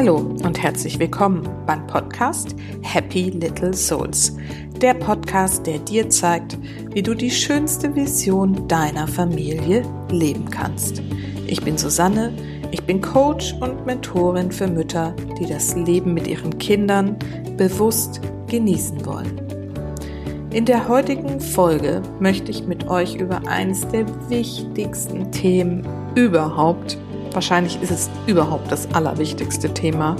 Hallo und herzlich willkommen beim Podcast Happy Little Souls. Der Podcast, der dir zeigt, wie du die schönste Vision deiner Familie leben kannst. Ich bin Susanne, ich bin Coach und Mentorin für Mütter, die das Leben mit ihren Kindern bewusst genießen wollen. In der heutigen Folge möchte ich mit euch über eines der wichtigsten Themen überhaupt wahrscheinlich ist es überhaupt das allerwichtigste Thema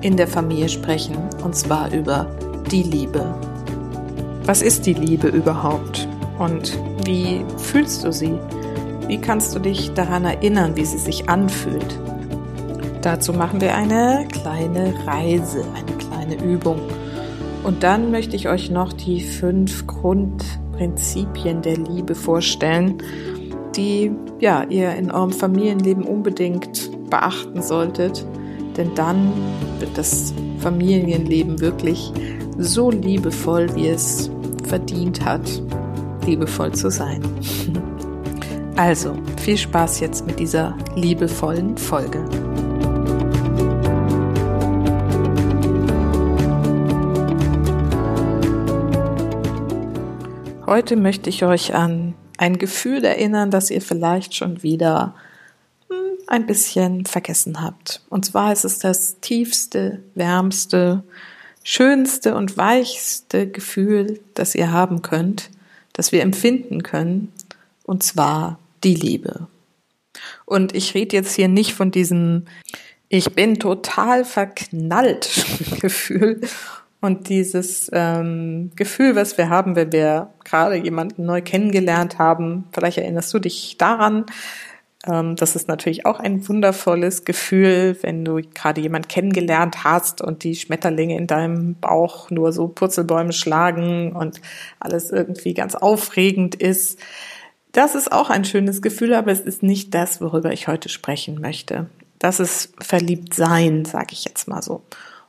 in der Familie sprechen, und zwar über die Liebe. Was ist die Liebe überhaupt und wie fühlst du sie? Wie kannst du dich daran erinnern, wie sie sich anfühlt? Dazu machen wir eine kleine Reise, eine kleine Übung. Und dann möchte ich euch noch die fünf Grundprinzipien der Liebe vorstellen, die ja, ihr in eurem Familienleben unbedingt beachten solltet. Denn dann wird das Familienleben wirklich so liebevoll, wie es verdient hat, liebevoll zu sein. Also, viel Spaß jetzt mit dieser liebevollen Folge. Heute möchte ich euch an ein Gefühl erinnern, das ihr vielleicht schon wieder hm, ein bisschen vergessen habt. Und zwar ist es das tiefste, wärmste, schönste und weichste Gefühl, das ihr haben könnt, das wir empfinden können, und zwar die Liebe. Und ich rede jetzt hier nicht von diesem Ich bin total verknallt Gefühl und dieses ähm, Gefühl, was wir haben, wenn wir gerade jemanden neu kennengelernt haben, vielleicht erinnerst du dich daran. Ähm, das ist natürlich auch ein wundervolles Gefühl, wenn du gerade jemanden kennengelernt hast und die Schmetterlinge in deinem Bauch nur so Purzelbäume schlagen und alles irgendwie ganz aufregend ist. Das ist auch ein schönes Gefühl, aber es ist nicht das, worüber ich heute sprechen möchte. Das ist verliebt sein, sage ich jetzt mal so.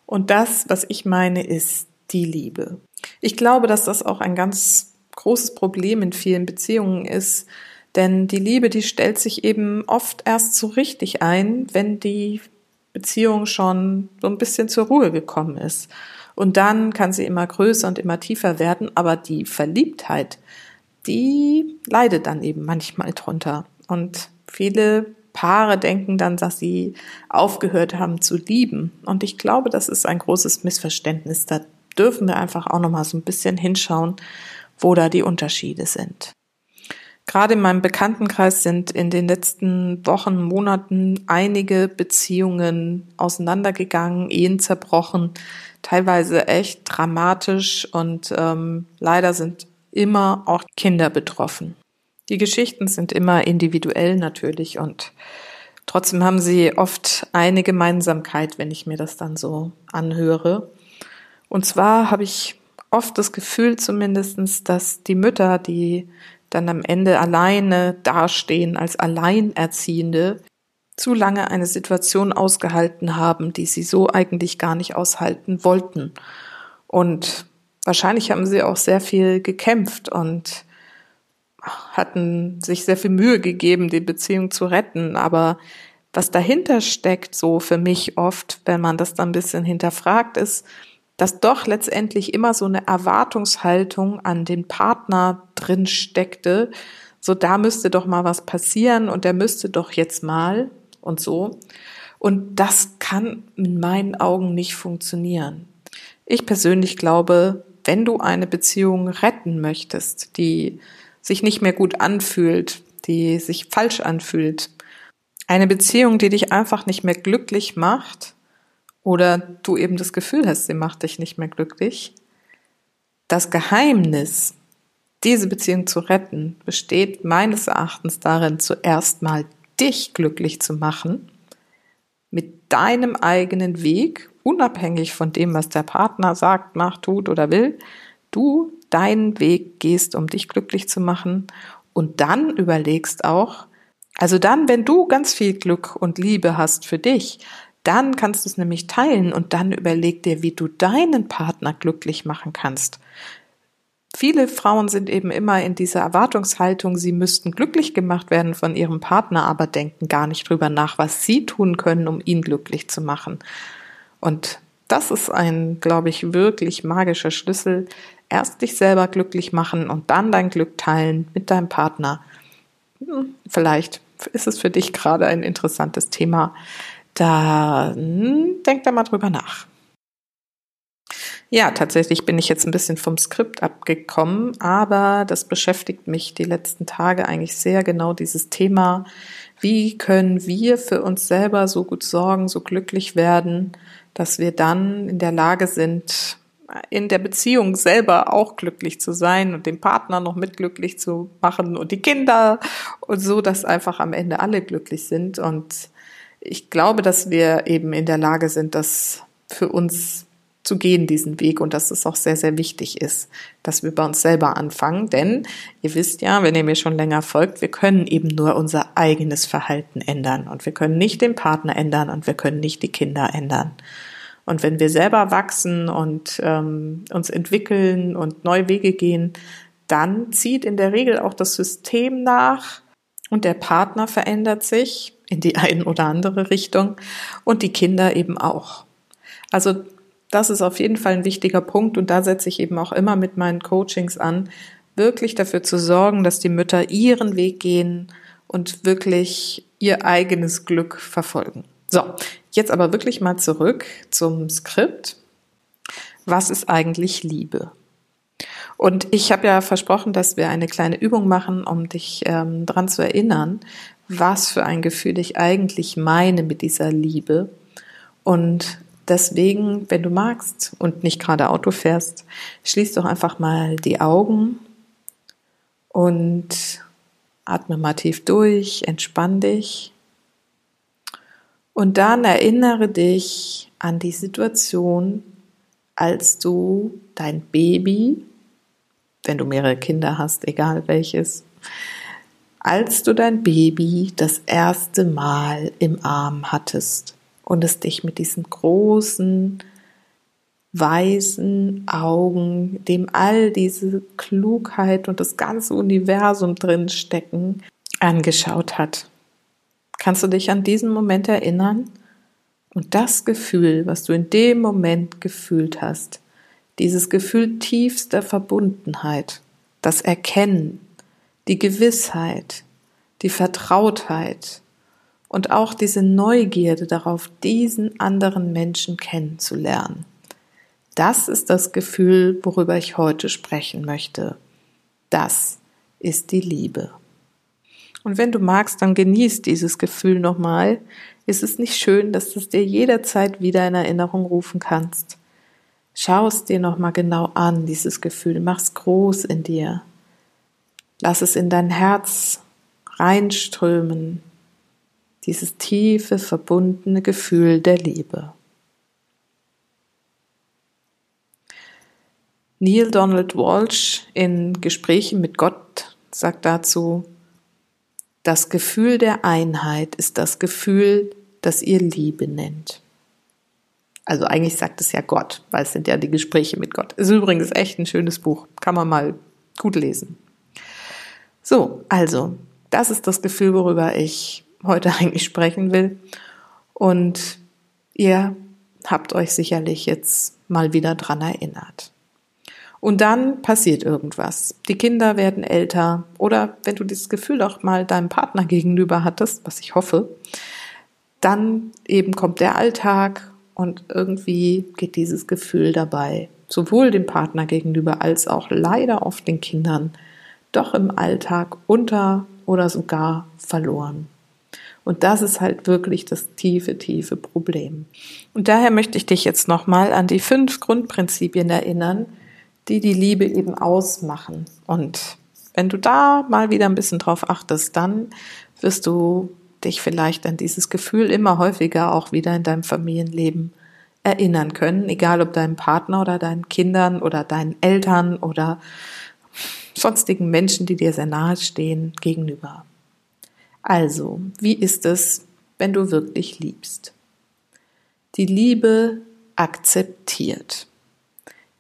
Und das, was ich meine, ist die Liebe. Ich glaube, dass das auch ein ganz großes Problem in vielen Beziehungen ist, denn die Liebe, die stellt sich eben oft erst so richtig ein, wenn die Beziehung schon so ein bisschen zur Ruhe gekommen ist. Und dann kann sie immer größer und immer tiefer werden, aber die Verliebtheit, die leidet dann eben manchmal drunter. Und viele Paare denken dann, dass sie aufgehört haben zu lieben. Und ich glaube, das ist ein großes Missverständnis. Da dürfen wir einfach auch noch mal so ein bisschen hinschauen, wo da die Unterschiede sind. Gerade in meinem Bekanntenkreis sind in den letzten Wochen, Monaten einige Beziehungen auseinandergegangen, Ehen zerbrochen, teilweise echt dramatisch und ähm, leider sind immer auch Kinder betroffen. Die Geschichten sind immer individuell natürlich und trotzdem haben sie oft eine Gemeinsamkeit, wenn ich mir das dann so anhöre. Und zwar habe ich oft das Gefühl zumindestens, dass die Mütter, die dann am Ende alleine dastehen als Alleinerziehende, zu lange eine Situation ausgehalten haben, die sie so eigentlich gar nicht aushalten wollten. Und wahrscheinlich haben sie auch sehr viel gekämpft und hatten sich sehr viel Mühe gegeben, die Beziehung zu retten, aber was dahinter steckt, so für mich oft, wenn man das dann ein bisschen hinterfragt, ist, dass doch letztendlich immer so eine Erwartungshaltung an den Partner drin steckte, so da müsste doch mal was passieren und der müsste doch jetzt mal und so. Und das kann in meinen Augen nicht funktionieren. Ich persönlich glaube, wenn du eine Beziehung retten möchtest, die sich nicht mehr gut anfühlt, die sich falsch anfühlt. Eine Beziehung, die dich einfach nicht mehr glücklich macht oder du eben das Gefühl hast, sie macht dich nicht mehr glücklich. Das Geheimnis, diese Beziehung zu retten, besteht meines Erachtens darin, zuerst mal dich glücklich zu machen, mit deinem eigenen Weg, unabhängig von dem, was der Partner sagt, macht, tut oder will, du deinen Weg gehst, um dich glücklich zu machen und dann überlegst auch, also dann, wenn du ganz viel Glück und Liebe hast für dich, dann kannst du es nämlich teilen und dann überleg dir, wie du deinen Partner glücklich machen kannst. viele Frauen sind eben immer in dieser Erwartungshaltung, sie müssten glücklich gemacht werden von ihrem Partner, aber denken gar nicht drüber nach, was sie tun können, um ihn glücklich zu machen. Und das ist ein, glaube ich, wirklich magischer Schlüssel. Erst dich selber glücklich machen und dann dein Glück teilen mit deinem Partner. Hm, vielleicht ist es für dich gerade ein interessantes Thema. Da denk da mal drüber nach. Ja, tatsächlich bin ich jetzt ein bisschen vom Skript abgekommen, aber das beschäftigt mich die letzten Tage eigentlich sehr genau dieses Thema. Wie können wir für uns selber so gut sorgen, so glücklich werden, dass wir dann in der Lage sind, in der Beziehung selber auch glücklich zu sein und den Partner noch mit glücklich zu machen und die Kinder und so, dass einfach am Ende alle glücklich sind. Und ich glaube, dass wir eben in der Lage sind, das für uns zu gehen, diesen Weg und dass es auch sehr, sehr wichtig ist, dass wir bei uns selber anfangen. Denn ihr wisst ja, wenn ihr mir schon länger folgt, wir können eben nur unser eigenes Verhalten ändern und wir können nicht den Partner ändern und wir können nicht die Kinder ändern. Und wenn wir selber wachsen und ähm, uns entwickeln und neue Wege gehen, dann zieht in der Regel auch das System nach und der Partner verändert sich in die eine oder andere Richtung und die Kinder eben auch. Also das ist auf jeden Fall ein wichtiger Punkt und da setze ich eben auch immer mit meinen Coachings an, wirklich dafür zu sorgen, dass die Mütter ihren Weg gehen und wirklich ihr eigenes Glück verfolgen. So, jetzt aber wirklich mal zurück zum Skript. Was ist eigentlich Liebe? Und ich habe ja versprochen, dass wir eine kleine Übung machen, um dich ähm, dran zu erinnern, was für ein Gefühl ich eigentlich meine mit dieser Liebe. Und deswegen, wenn du magst und nicht gerade Auto fährst, schließ doch einfach mal die Augen und atme mal tief durch, entspann dich. Und dann erinnere dich an die Situation, als du dein Baby, wenn du mehrere Kinder hast, egal welches, als du dein Baby das erste Mal im Arm hattest und es dich mit diesen großen, weißen Augen, dem all diese Klugheit und das ganze Universum drin stecken, angeschaut hat. Kannst du dich an diesen Moment erinnern? Und das Gefühl, was du in dem Moment gefühlt hast, dieses Gefühl tiefster Verbundenheit, das Erkennen, die Gewissheit, die Vertrautheit und auch diese Neugierde darauf, diesen anderen Menschen kennenzulernen. Das ist das Gefühl, worüber ich heute sprechen möchte. Das ist die Liebe. Und wenn du magst, dann genieß dieses Gefühl nochmal. Ist es nicht schön, dass du es dir jederzeit wieder in Erinnerung rufen kannst? Schau es dir nochmal genau an, dieses Gefühl. Mach's groß in dir. Lass es in dein Herz reinströmen. Dieses tiefe, verbundene Gefühl der Liebe. Neil Donald Walsh in Gesprächen mit Gott sagt dazu, das Gefühl der Einheit ist das Gefühl, das ihr Liebe nennt. Also eigentlich sagt es ja Gott, weil es sind ja die Gespräche mit Gott. Ist übrigens echt ein schönes Buch, kann man mal gut lesen. So, also, das ist das Gefühl, worüber ich heute eigentlich sprechen will. Und ihr habt euch sicherlich jetzt mal wieder dran erinnert. Und dann passiert irgendwas. Die Kinder werden älter oder wenn du dieses Gefühl auch mal deinem Partner gegenüber hattest, was ich hoffe, dann eben kommt der Alltag und irgendwie geht dieses Gefühl dabei sowohl dem Partner gegenüber als auch leider oft den Kindern doch im Alltag unter oder sogar verloren. Und das ist halt wirklich das tiefe, tiefe Problem. Und daher möchte ich dich jetzt nochmal an die fünf Grundprinzipien erinnern, die die Liebe eben ausmachen. Und wenn du da mal wieder ein bisschen drauf achtest, dann wirst du dich vielleicht an dieses Gefühl immer häufiger auch wieder in deinem Familienleben erinnern können, egal ob deinem Partner oder deinen Kindern oder deinen Eltern oder sonstigen Menschen, die dir sehr nahe stehen, gegenüber. Also, wie ist es, wenn du wirklich liebst? Die Liebe akzeptiert.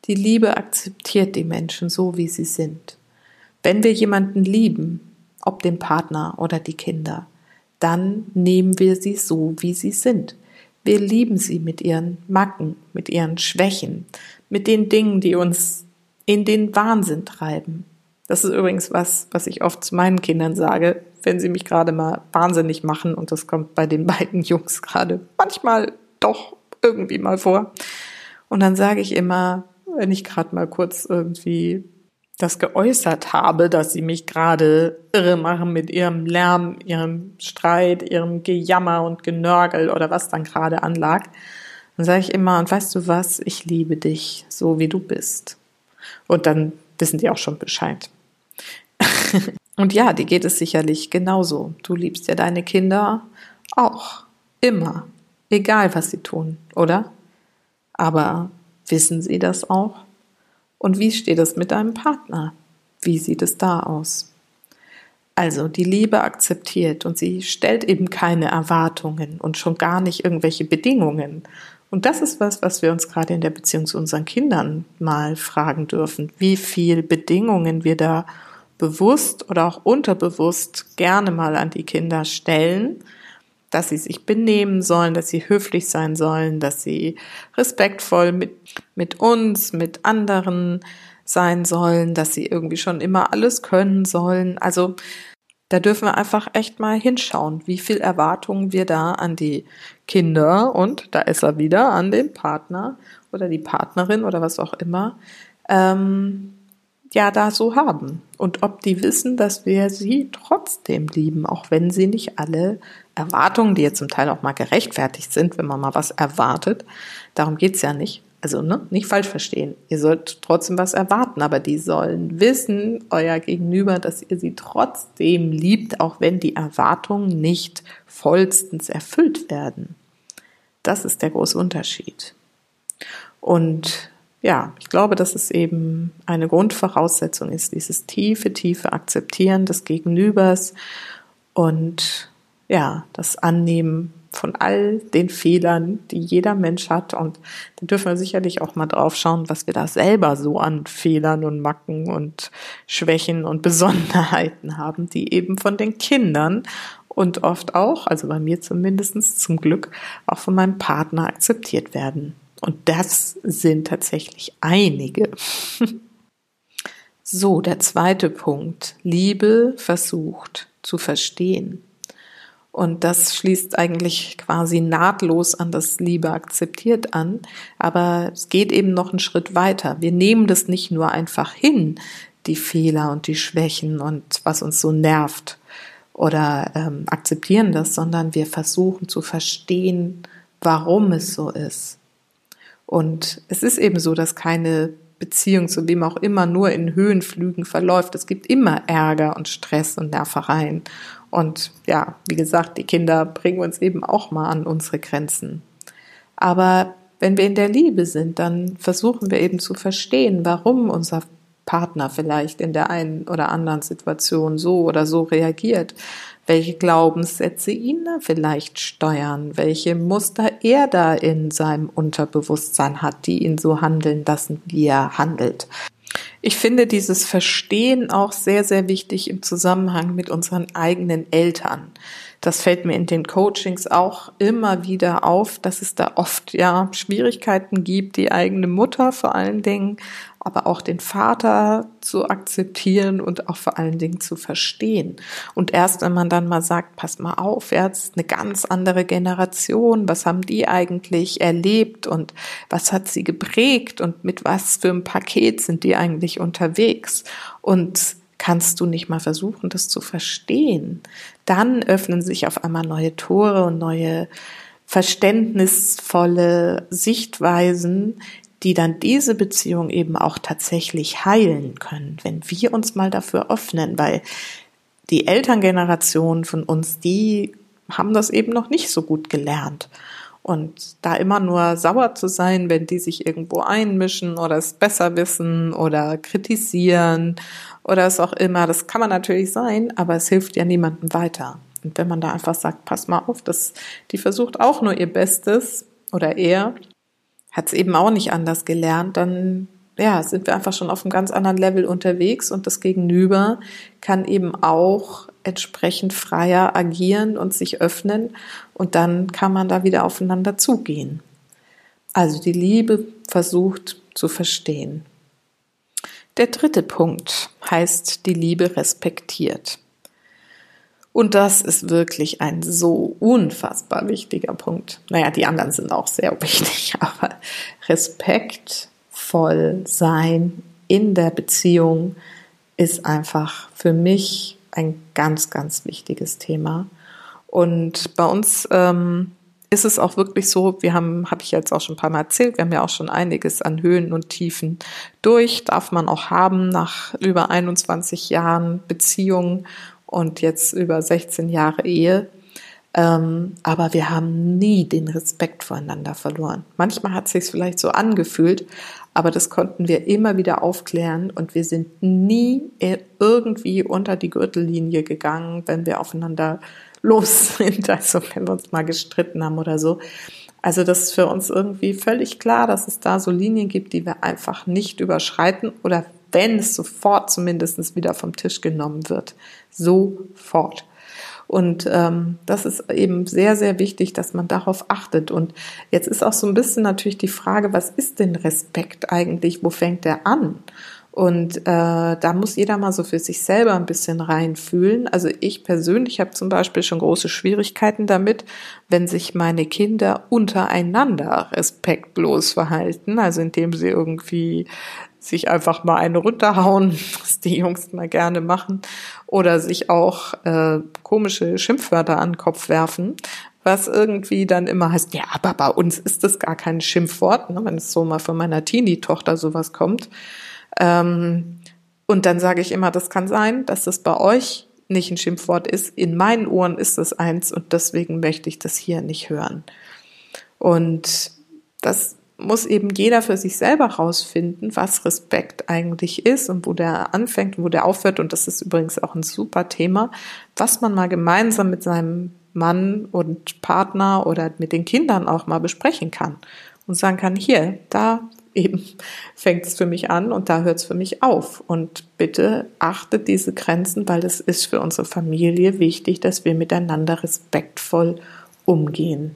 Die Liebe akzeptiert die Menschen so, wie sie sind. Wenn wir jemanden lieben, ob den Partner oder die Kinder, dann nehmen wir sie so, wie sie sind. Wir lieben sie mit ihren Macken, mit ihren Schwächen, mit den Dingen, die uns in den Wahnsinn treiben. Das ist übrigens was, was ich oft zu meinen Kindern sage, wenn sie mich gerade mal wahnsinnig machen und das kommt bei den beiden Jungs gerade manchmal doch irgendwie mal vor. Und dann sage ich immer, wenn ich gerade mal kurz irgendwie das geäußert habe, dass sie mich gerade irre machen mit ihrem Lärm, ihrem Streit, ihrem Gejammer und Genörgel oder was dann gerade anlag, dann sage ich immer, und weißt du was, ich liebe dich, so wie du bist. Und dann wissen die auch schon Bescheid. und ja, die geht es sicherlich genauso. Du liebst ja deine Kinder auch. Immer. Egal, was sie tun, oder? Aber wissen sie das auch? Und wie steht es mit deinem Partner? Wie sieht es da aus? Also die Liebe akzeptiert und sie stellt eben keine Erwartungen und schon gar nicht irgendwelche Bedingungen. Und das ist was, was wir uns gerade in der Beziehung zu unseren Kindern mal fragen dürfen, wie viel Bedingungen wir da bewusst oder auch unterbewusst gerne mal an die Kinder stellen, dass sie sich benehmen sollen, dass sie höflich sein sollen, dass sie respektvoll mit, mit uns, mit anderen sein sollen, dass sie irgendwie schon immer alles können sollen. Also da dürfen wir einfach echt mal hinschauen, wie viel Erwartungen wir da an die Kinder und da ist er wieder an den Partner oder die Partnerin oder was auch immer, ähm, ja da so haben. Und ob die wissen, dass wir sie trotzdem lieben, auch wenn sie nicht alle Erwartungen, die jetzt zum Teil auch mal gerechtfertigt sind, wenn man mal was erwartet. Darum geht's ja nicht. Also ne, nicht falsch verstehen. Ihr sollt trotzdem was erwarten, aber die sollen wissen, euer Gegenüber, dass ihr sie trotzdem liebt, auch wenn die Erwartungen nicht vollstens erfüllt werden. Das ist der große Unterschied. Und ja, ich glaube, dass es eben eine Grundvoraussetzung ist, dieses tiefe, tiefe Akzeptieren des Gegenübers und ja, das Annehmen von all den Fehlern, die jeder Mensch hat. Und da dürfen wir sicherlich auch mal drauf schauen, was wir da selber so an Fehlern und Macken und Schwächen und Besonderheiten haben, die eben von den Kindern und oft auch, also bei mir zumindest zum Glück, auch von meinem Partner akzeptiert werden. Und das sind tatsächlich einige. so, der zweite Punkt. Liebe versucht zu verstehen. Und das schließt eigentlich quasi nahtlos an das Liebe akzeptiert an. Aber es geht eben noch einen Schritt weiter. Wir nehmen das nicht nur einfach hin, die Fehler und die Schwächen und was uns so nervt oder ähm, akzeptieren das, sondern wir versuchen zu verstehen, warum es so ist. Und es ist eben so, dass keine Beziehung zu wem auch immer nur in Höhenflügen verläuft. Es gibt immer Ärger und Stress und Nervereien. Und ja, wie gesagt, die Kinder bringen uns eben auch mal an unsere Grenzen. Aber wenn wir in der Liebe sind, dann versuchen wir eben zu verstehen, warum unser Partner vielleicht in der einen oder anderen Situation so oder so reagiert, welche Glaubenssätze ihn da vielleicht steuern, welche Muster er da in seinem Unterbewusstsein hat, die ihn so handeln lassen, wie er handelt. Ich finde dieses Verstehen auch sehr, sehr wichtig im Zusammenhang mit unseren eigenen Eltern. Das fällt mir in den Coachings auch immer wieder auf, dass es da oft ja Schwierigkeiten gibt, die eigene Mutter vor allen Dingen, aber auch den Vater zu akzeptieren und auch vor allen Dingen zu verstehen. Und erst wenn man dann mal sagt, pass mal auf, jetzt eine ganz andere Generation, was haben die eigentlich erlebt und was hat sie geprägt und mit was für einem Paket sind die eigentlich unterwegs? Und kannst du nicht mal versuchen, das zu verstehen? Dann öffnen sich auf einmal neue Tore und neue verständnisvolle Sichtweisen, die dann diese Beziehung eben auch tatsächlich heilen können, wenn wir uns mal dafür öffnen, weil die Elterngeneration von uns, die haben das eben noch nicht so gut gelernt. Und da immer nur sauer zu sein, wenn die sich irgendwo einmischen oder es besser wissen oder kritisieren oder es auch immer, das kann man natürlich sein, aber es hilft ja niemandem weiter. Und wenn man da einfach sagt, pass mal auf, das, die versucht auch nur ihr Bestes oder er hat es eben auch nicht anders gelernt, dann ja, sind wir einfach schon auf einem ganz anderen Level unterwegs und das Gegenüber kann eben auch entsprechend freier agieren und sich öffnen und dann kann man da wieder aufeinander zugehen. Also die Liebe versucht zu verstehen. Der dritte Punkt heißt, die Liebe respektiert. Und das ist wirklich ein so unfassbar wichtiger Punkt. Naja, die anderen sind auch sehr wichtig, aber respektvoll sein in der Beziehung ist einfach für mich ein ganz, ganz wichtiges Thema. Und bei uns ähm, ist es auch wirklich so, wir haben, habe ich jetzt auch schon ein paar Mal erzählt, wir haben ja auch schon einiges an Höhen und Tiefen durch, darf man auch haben nach über 21 Jahren Beziehung und jetzt über 16 Jahre Ehe. Ähm, aber wir haben nie den Respekt voreinander verloren. Manchmal hat es sich vielleicht so angefühlt, aber das konnten wir immer wieder aufklären und wir sind nie irgendwie unter die Gürtellinie gegangen, wenn wir aufeinander los sind, also wenn wir uns mal gestritten haben oder so. Also das ist für uns irgendwie völlig klar, dass es da so Linien gibt, die wir einfach nicht überschreiten oder wenn es sofort zumindest wieder vom Tisch genommen wird. Sofort. Und ähm, das ist eben sehr, sehr wichtig, dass man darauf achtet. Und jetzt ist auch so ein bisschen natürlich die Frage, was ist denn Respekt eigentlich? Wo fängt der an? Und äh, da muss jeder mal so für sich selber ein bisschen reinfühlen. Also ich persönlich habe zum Beispiel schon große Schwierigkeiten damit, wenn sich meine Kinder untereinander respektlos verhalten, also indem sie irgendwie sich einfach mal eine runterhauen, was die Jungs mal gerne machen, oder sich auch äh, komische Schimpfwörter an den Kopf werfen, was irgendwie dann immer heißt, ja, aber bei uns ist das gar kein Schimpfwort, ne, wenn es so mal von meiner Teenie-Tochter sowas kommt. Ähm, und dann sage ich immer, das kann sein, dass das bei euch nicht ein Schimpfwort ist. In meinen Ohren ist es eins und deswegen möchte ich das hier nicht hören. Und das muss eben jeder für sich selber rausfinden, was Respekt eigentlich ist und wo der anfängt und wo der aufhört. Und das ist übrigens auch ein super Thema, was man mal gemeinsam mit seinem Mann und Partner oder mit den Kindern auch mal besprechen kann und sagen kann, hier, da eben fängt es für mich an und da hört es für mich auf. Und bitte achtet diese Grenzen, weil es ist für unsere Familie wichtig, dass wir miteinander respektvoll umgehen.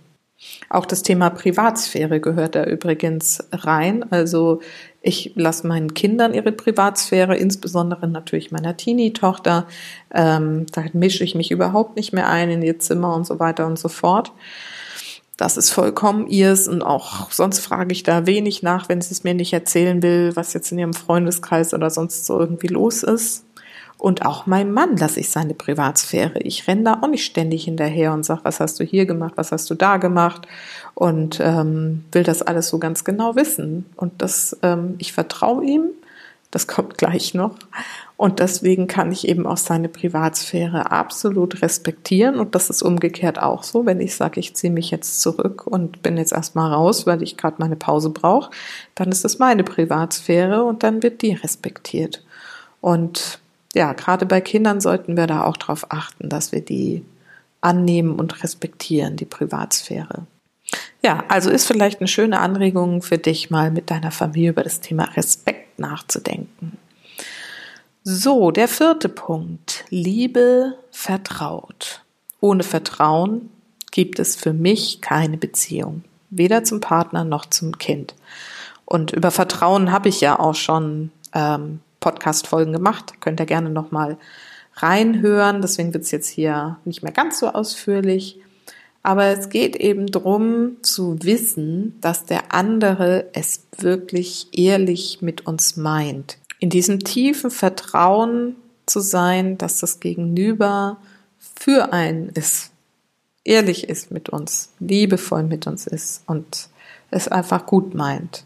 Auch das Thema Privatsphäre gehört da übrigens rein. Also ich lasse meinen Kindern ihre Privatsphäre, insbesondere natürlich meiner Teenie-Tochter. Ähm, da mische ich mich überhaupt nicht mehr ein in ihr Zimmer und so weiter und so fort. Das ist vollkommen ihrs und auch sonst frage ich da wenig nach, wenn sie es mir nicht erzählen will, was jetzt in ihrem Freundeskreis oder sonst so irgendwie los ist. Und auch meinem Mann lasse ich seine Privatsphäre. Ich renne da auch nicht ständig hinterher und sage, was hast du hier gemacht, was hast du da gemacht und ähm, will das alles so ganz genau wissen. Und das, ähm, ich vertraue ihm, das kommt gleich noch. Und deswegen kann ich eben auch seine Privatsphäre absolut respektieren. Und das ist umgekehrt auch so, wenn ich sage, ich ziehe mich jetzt zurück und bin jetzt erstmal raus, weil ich gerade meine Pause brauche, dann ist es meine Privatsphäre und dann wird die respektiert. Und ja, gerade bei Kindern sollten wir da auch darauf achten, dass wir die annehmen und respektieren, die Privatsphäre. Ja, also ist vielleicht eine schöne Anregung für dich, mal mit deiner Familie über das Thema Respekt nachzudenken. So, der vierte Punkt. Liebe vertraut. Ohne Vertrauen gibt es für mich keine Beziehung. Weder zum Partner noch zum Kind. Und über Vertrauen habe ich ja auch schon ähm, Podcast-Folgen gemacht. Könnt ihr gerne nochmal reinhören. Deswegen wird es jetzt hier nicht mehr ganz so ausführlich. Aber es geht eben darum zu wissen, dass der andere es wirklich ehrlich mit uns meint. In diesem tiefen Vertrauen zu sein, dass das Gegenüber für einen ist, ehrlich ist mit uns, liebevoll mit uns ist und es einfach gut meint.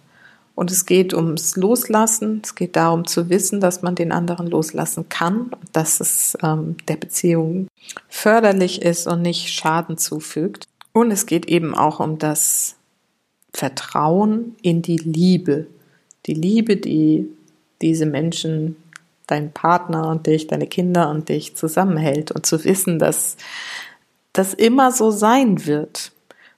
Und es geht ums Loslassen. Es geht darum zu wissen, dass man den anderen loslassen kann, dass es ähm, der Beziehung förderlich ist und nicht Schaden zufügt. Und es geht eben auch um das Vertrauen in die Liebe. Die Liebe, die diese Menschen, dein Partner und dich, deine Kinder und dich zusammenhält. Und zu wissen, dass das immer so sein wird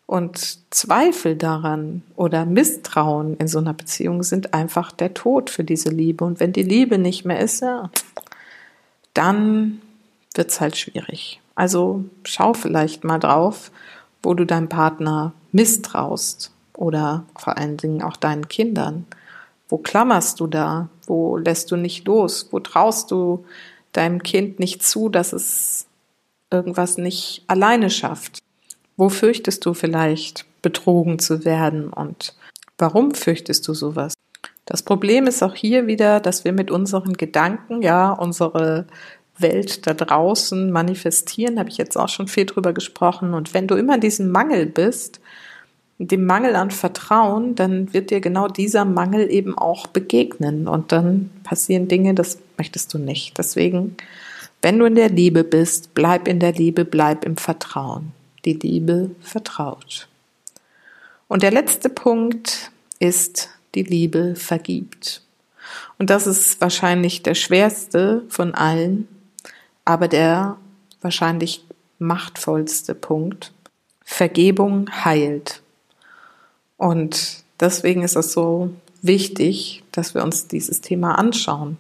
Und Zweifel daran oder Misstrauen in so einer Beziehung sind einfach der Tod für diese Liebe. Und wenn die Liebe nicht mehr ist, ja, dann wird's halt schwierig. Also schau vielleicht mal drauf, wo du deinem Partner misstraust oder vor allen Dingen auch deinen Kindern. Wo klammerst du da? Wo lässt du nicht los? Wo traust du deinem Kind nicht zu, dass es irgendwas nicht alleine schafft? Wo fürchtest du vielleicht, betrogen zu werden und warum fürchtest du sowas? Das Problem ist auch hier wieder, dass wir mit unseren Gedanken ja unsere Welt da draußen manifestieren, habe ich jetzt auch schon viel drüber gesprochen. Und wenn du immer in diesem Mangel bist, dem Mangel an Vertrauen, dann wird dir genau dieser Mangel eben auch begegnen. Und dann passieren Dinge, das möchtest du nicht. Deswegen, wenn du in der Liebe bist, bleib in der Liebe, bleib im Vertrauen. Die Liebe vertraut. Und der letzte Punkt ist, die Liebe vergibt. Und das ist wahrscheinlich der schwerste von allen, aber der wahrscheinlich machtvollste Punkt. Vergebung heilt. Und deswegen ist es so wichtig, dass wir uns dieses Thema anschauen.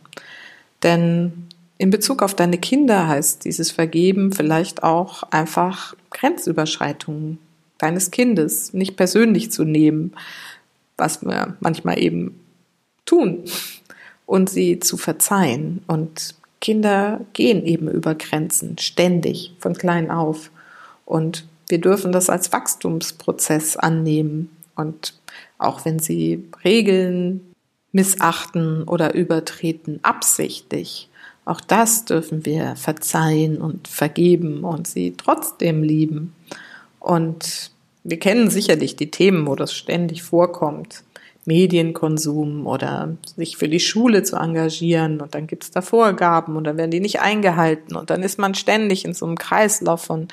Denn in Bezug auf deine Kinder heißt dieses Vergeben vielleicht auch einfach Grenzüberschreitungen deines Kindes nicht persönlich zu nehmen, was wir manchmal eben tun, und sie zu verzeihen. Und Kinder gehen eben über Grenzen ständig von klein auf. Und wir dürfen das als Wachstumsprozess annehmen. Und auch wenn sie Regeln missachten oder übertreten absichtlich, auch das dürfen wir verzeihen und vergeben und sie trotzdem lieben. Und wir kennen sicherlich die Themen, wo das ständig vorkommt. Medienkonsum oder sich für die Schule zu engagieren und dann gibt es da Vorgaben und dann werden die nicht eingehalten und dann ist man ständig in so einem Kreislauf von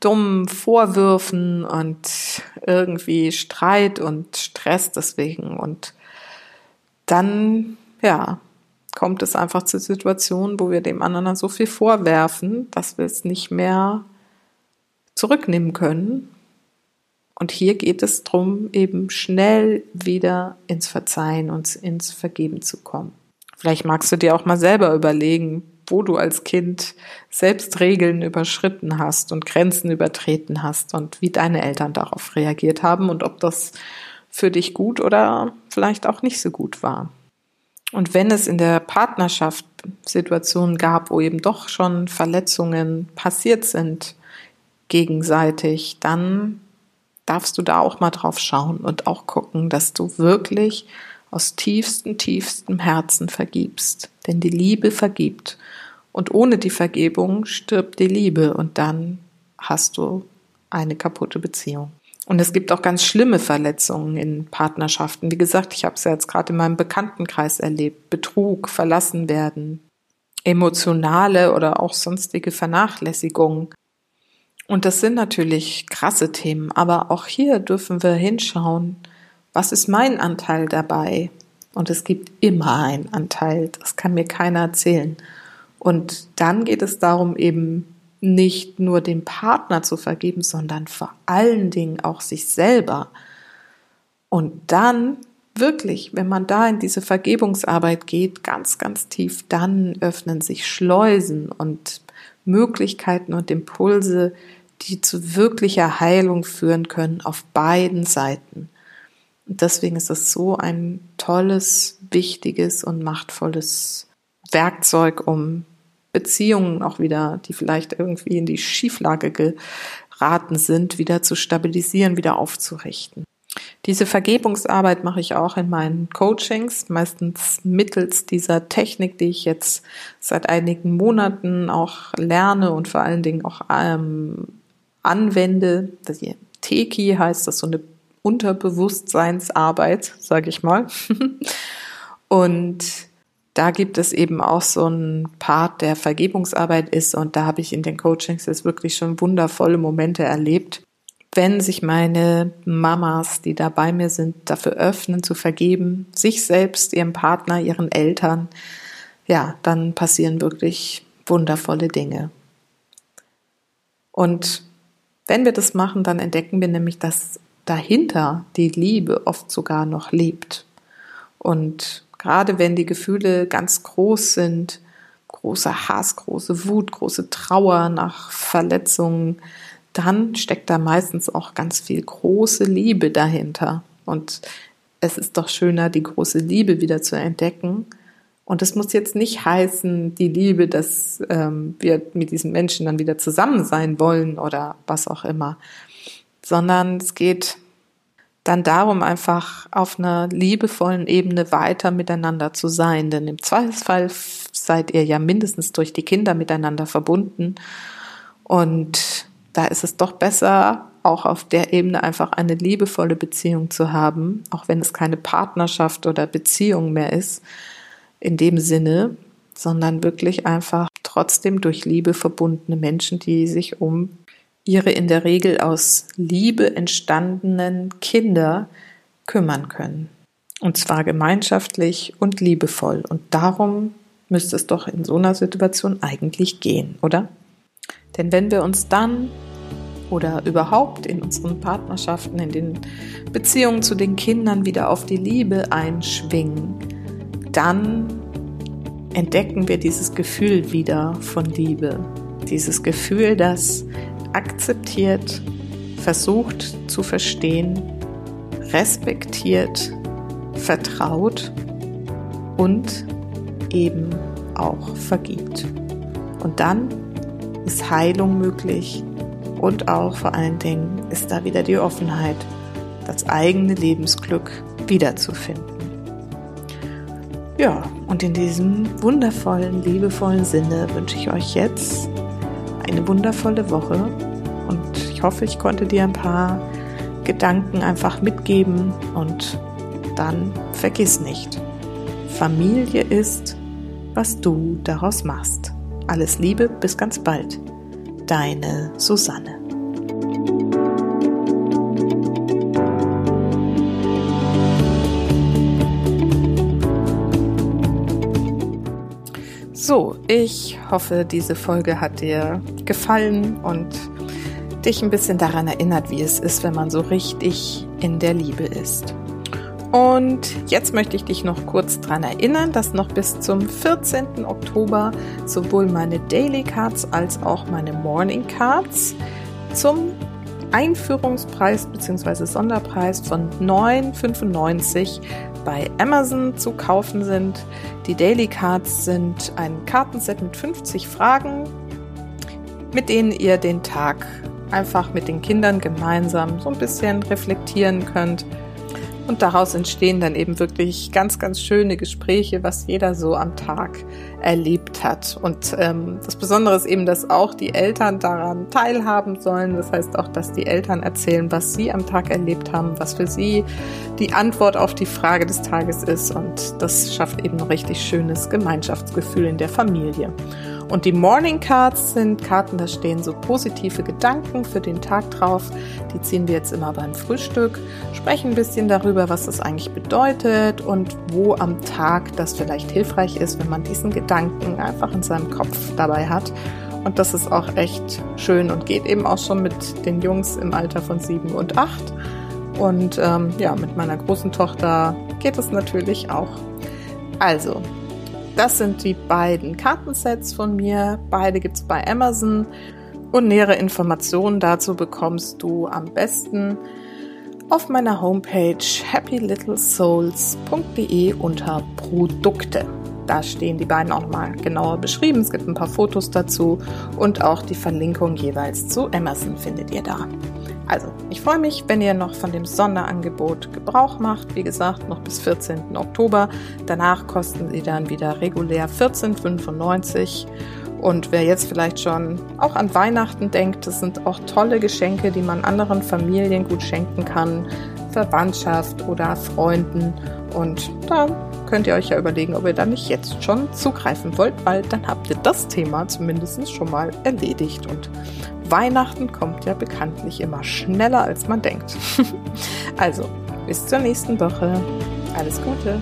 dummen Vorwürfen und irgendwie Streit und Stress deswegen und dann, ja, kommt es einfach zu Situationen, wo wir dem anderen so viel vorwerfen, dass wir es nicht mehr zurücknehmen können und hier geht es darum, eben schnell wieder ins Verzeihen und ins Vergeben zu kommen. Vielleicht magst du dir auch mal selber überlegen, wo du als Kind selbst Regeln überschritten hast und Grenzen übertreten hast und wie deine Eltern darauf reagiert haben und ob das für dich gut oder vielleicht auch nicht so gut war. Und wenn es in der Partnerschaft Situationen gab, wo eben doch schon Verletzungen passiert sind gegenseitig, dann darfst du da auch mal drauf schauen und auch gucken, dass du wirklich aus tiefstem, tiefstem Herzen vergibst. Denn die Liebe vergibt. Und ohne die Vergebung stirbt die Liebe und dann hast du eine kaputte Beziehung. Und es gibt auch ganz schlimme Verletzungen in Partnerschaften. Wie gesagt, ich habe es ja jetzt gerade in meinem Bekanntenkreis erlebt. Betrug, verlassen werden, emotionale oder auch sonstige Vernachlässigung. Und das sind natürlich krasse Themen, aber auch hier dürfen wir hinschauen, was ist mein Anteil dabei? Und es gibt immer einen Anteil, das kann mir keiner erzählen. Und dann geht es darum, eben nicht nur dem Partner zu vergeben, sondern vor allen Dingen auch sich selber. Und dann wirklich, wenn man da in diese Vergebungsarbeit geht, ganz, ganz tief, dann öffnen sich Schleusen und Möglichkeiten und Impulse, die zu wirklicher Heilung führen können auf beiden Seiten. Und deswegen ist das so ein tolles, wichtiges und machtvolles Werkzeug, um Beziehungen auch wieder, die vielleicht irgendwie in die Schieflage geraten sind, wieder zu stabilisieren, wieder aufzurichten. Diese Vergebungsarbeit mache ich auch in meinen Coachings, meistens mittels dieser Technik, die ich jetzt seit einigen Monaten auch lerne und vor allen Dingen auch ähm, anwende. Das hier, Teki heißt das so eine Unterbewusstseinsarbeit, sage ich mal. und da gibt es eben auch so einen Part, der Vergebungsarbeit ist. Und da habe ich in den Coachings jetzt wirklich schon wundervolle Momente erlebt. Wenn sich meine Mamas, die da bei mir sind, dafür öffnen zu vergeben, sich selbst, ihrem Partner, ihren Eltern, ja, dann passieren wirklich wundervolle Dinge. Und Wenn wir das machen, dann entdecken wir nämlich, dass dahinter die Liebe oft sogar noch lebt. Und gerade wenn die Gefühle ganz groß sind, großer Hass, große Wut, große Trauer nach Verletzungen, dann steckt da meistens auch ganz viel große Liebe dahinter. Und es ist doch schöner, die große Liebe wieder zu entdecken. Und es muss jetzt nicht heißen, die Liebe, dass ähm, wir mit diesen Menschen dann wieder zusammen sein wollen oder was auch immer, sondern es geht dann darum, einfach auf einer liebevollen Ebene weiter miteinander zu sein. Denn im Zweifelsfall seid ihr ja mindestens durch die Kinder miteinander verbunden. Und da ist es doch besser, auch auf der Ebene einfach eine liebevolle Beziehung zu haben, auch wenn es keine Partnerschaft oder Beziehung mehr ist in dem Sinne, sondern wirklich einfach trotzdem durch Liebe verbundene Menschen, die sich um ihre in der Regel aus Liebe entstandenen Kinder kümmern können. Und zwar gemeinschaftlich und liebevoll. Und darum müsste es doch in so einer Situation eigentlich gehen, oder? Denn wenn wir uns dann oder überhaupt in unseren Partnerschaften, in den Beziehungen zu den Kindern wieder auf die Liebe einschwingen, dann entdecken wir dieses Gefühl wieder von Liebe. Dieses Gefühl, das akzeptiert, versucht zu verstehen, respektiert, vertraut und eben auch vergibt. Und dann ist Heilung möglich und auch vor allen Dingen ist da wieder die Offenheit, das eigene Lebensglück wiederzufinden. Ja, und in diesem wundervollen, liebevollen Sinne wünsche ich euch jetzt eine wundervolle Woche und ich hoffe, ich konnte dir ein paar Gedanken einfach mitgeben und dann vergiss nicht, Familie ist, was du daraus machst. Alles Liebe, bis ganz bald. Deine Susanne. Hoffe, diese Folge hat dir gefallen und dich ein bisschen daran erinnert, wie es ist, wenn man so richtig in der Liebe ist. Und jetzt möchte ich dich noch kurz daran erinnern, dass noch bis zum 14. Oktober sowohl meine Daily Cards als auch meine Morning Cards zum Einführungspreis bzw. Sonderpreis von 9,95 bei Amazon zu kaufen sind. Die Daily Cards sind ein Kartenset mit 50 Fragen, mit denen ihr den Tag einfach mit den Kindern gemeinsam so ein bisschen reflektieren könnt und daraus entstehen dann eben wirklich ganz, ganz schöne Gespräche, was jeder so am Tag erlebt hat. Und ähm, das Besondere ist eben, dass auch die Eltern daran teilhaben sollen. Das heißt auch, dass die Eltern erzählen, was sie am Tag erlebt haben, was für sie die Antwort auf die Frage des Tages ist. Und das schafft eben ein richtig schönes Gemeinschaftsgefühl in der Familie. Und die Morning Cards sind Karten, da stehen so positive Gedanken für den Tag drauf. Die ziehen wir jetzt immer beim Frühstück, sprechen ein bisschen darüber, was das eigentlich bedeutet und wo am Tag das vielleicht hilfreich ist, wenn man diesen Gedanken einfach in seinem Kopf dabei hat. Und das ist auch echt schön und geht eben auch schon mit den Jungs im Alter von sieben und acht. Und ähm, ja, mit meiner großen Tochter geht es natürlich auch. Also, das sind die beiden Kartensets von mir. Beide gibt es bei Amazon. Und nähere Informationen dazu bekommst du am besten auf meiner Homepage happylittlesouls.de unter Produkte. Da stehen die beiden auch nochmal genauer beschrieben. Es gibt ein paar Fotos dazu und auch die Verlinkung jeweils zu Amazon findet ihr da. Also, ich freue mich, wenn ihr noch von dem Sonderangebot Gebrauch macht. Wie gesagt, noch bis 14. Oktober. Danach kosten sie dann wieder regulär 14,95. Und wer jetzt vielleicht schon auch an Weihnachten denkt, das sind auch tolle Geschenke, die man anderen Familien gut schenken kann, Verwandtschaft oder Freunden. Und da könnt ihr euch ja überlegen, ob ihr da nicht jetzt schon zugreifen wollt, weil dann habt ihr das Thema zumindest schon mal erledigt. Und Weihnachten kommt ja bekanntlich immer schneller, als man denkt. also, bis zur nächsten Woche. Alles Gute.